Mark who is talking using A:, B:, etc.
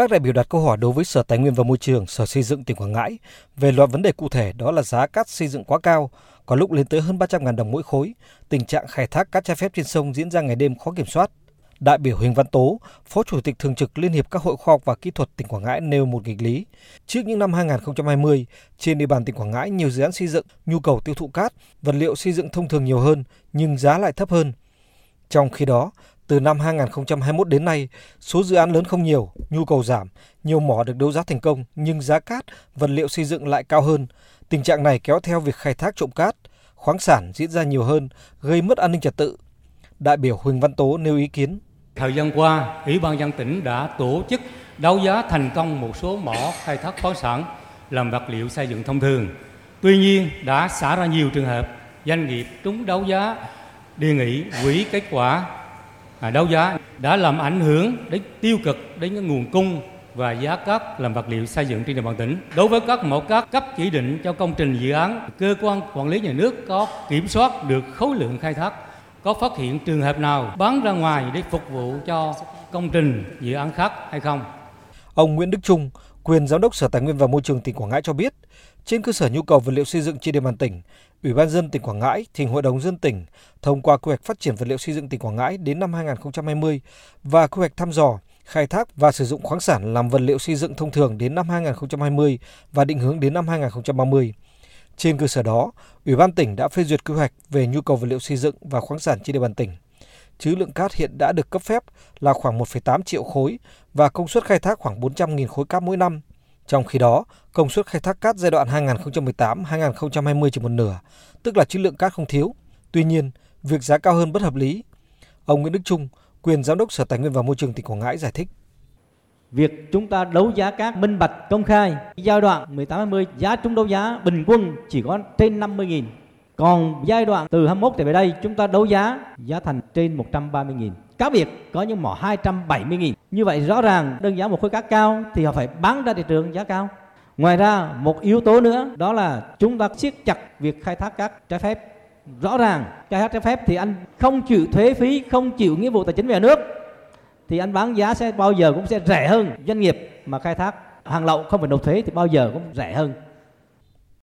A: Các đại biểu đặt câu hỏi đối với Sở Tài nguyên và Môi trường, Sở Xây dựng tỉnh Quảng Ngãi về loạt vấn đề cụ thể đó là giá cát xây dựng quá cao, có lúc lên tới hơn 300.000 đồng mỗi khối, tình trạng khai thác cát trái phép trên sông diễn ra ngày đêm khó kiểm soát. Đại biểu Huỳnh Văn Tố, Phó Chủ tịch Thường trực Liên hiệp các hội khoa học và kỹ thuật tỉnh Quảng Ngãi nêu một nghịch lý. Trước những năm 2020, trên địa bàn tỉnh Quảng Ngãi nhiều dự án xây dựng, nhu cầu tiêu thụ cát, vật liệu xây dựng thông thường nhiều hơn nhưng giá lại thấp hơn. Trong khi đó, từ năm 2021 đến nay, số dự án lớn không nhiều, nhu cầu giảm, nhiều mỏ được đấu giá thành công nhưng giá cát, vật liệu xây dựng lại cao hơn. Tình trạng này kéo theo việc khai thác trộm cát, khoáng sản diễn ra nhiều hơn, gây mất an ninh trật tự. Đại biểu Huỳnh Văn Tố nêu ý kiến.
B: Thời gian qua, Ủy ban dân tỉnh đã tổ chức đấu giá thành công một số mỏ khai thác khoáng sản làm vật liệu xây dựng thông thường. Tuy nhiên, đã xả ra nhiều trường hợp doanh nghiệp trúng đấu giá đề nghị hủy kết quả À, đấu giá đã làm ảnh hưởng đến tiêu cực đến cái nguồn cung và giá cát làm vật liệu xây dựng trên địa bàn tỉnh. Đối với các mẫu cát cấp chỉ định cho công trình dự án, cơ quan quản lý nhà nước có kiểm soát được khối lượng khai thác, có phát hiện trường hợp nào bán ra ngoài để phục vụ cho công trình dự án khác hay không.
A: Ông Nguyễn Đức Trung, quyền giám đốc Sở Tài nguyên và Môi trường tỉnh Quảng Ngãi cho biết, trên cơ sở nhu cầu vật liệu xây dựng trên địa bàn tỉnh, Ủy ban dân tỉnh Quảng Ngãi trình Hội đồng dân tỉnh thông qua quy hoạch phát triển vật liệu xây dựng tỉnh Quảng Ngãi đến năm 2020 và quy hoạch thăm dò, khai thác và sử dụng khoáng sản làm vật liệu xây dựng thông thường đến năm 2020 và định hướng đến năm 2030. Trên cơ sở đó, Ủy ban tỉnh đã phê duyệt quy hoạch về nhu cầu vật liệu xây dựng và khoáng sản trên địa bàn tỉnh chứ lượng cát hiện đã được cấp phép là khoảng 1,8 triệu khối và công suất khai thác khoảng 400.000 khối cát mỗi năm. Trong khi đó, công suất khai thác cát giai đoạn 2018-2020 chỉ một nửa, tức là chữ lượng cát không thiếu. Tuy nhiên, việc giá cao hơn bất hợp lý. Ông Nguyễn Đức Trung, quyền giám đốc Sở Tài nguyên và Môi trường tỉnh Quảng Ngãi giải thích.
C: Việc chúng ta đấu giá cát minh bạch công khai, giai đoạn 18-20 giá trúng đấu giá bình quân chỉ có trên 50.000. Còn giai đoạn từ 21 trở về đây chúng ta đấu giá giá thành trên 130.000. Cá biệt có những mỏ 270.000. Như vậy rõ ràng đơn giá một khối cát cao thì họ phải bán ra thị trường giá cao. Ngoài ra một yếu tố nữa đó là chúng ta siết chặt việc khai thác cát trái phép. Rõ ràng khai thác trái phép thì anh không chịu thuế phí, không chịu nghĩa vụ tài chính về nước thì anh bán giá sẽ bao giờ cũng sẽ rẻ hơn doanh nghiệp mà khai thác hàng lậu không phải nộp thuế thì bao giờ cũng rẻ hơn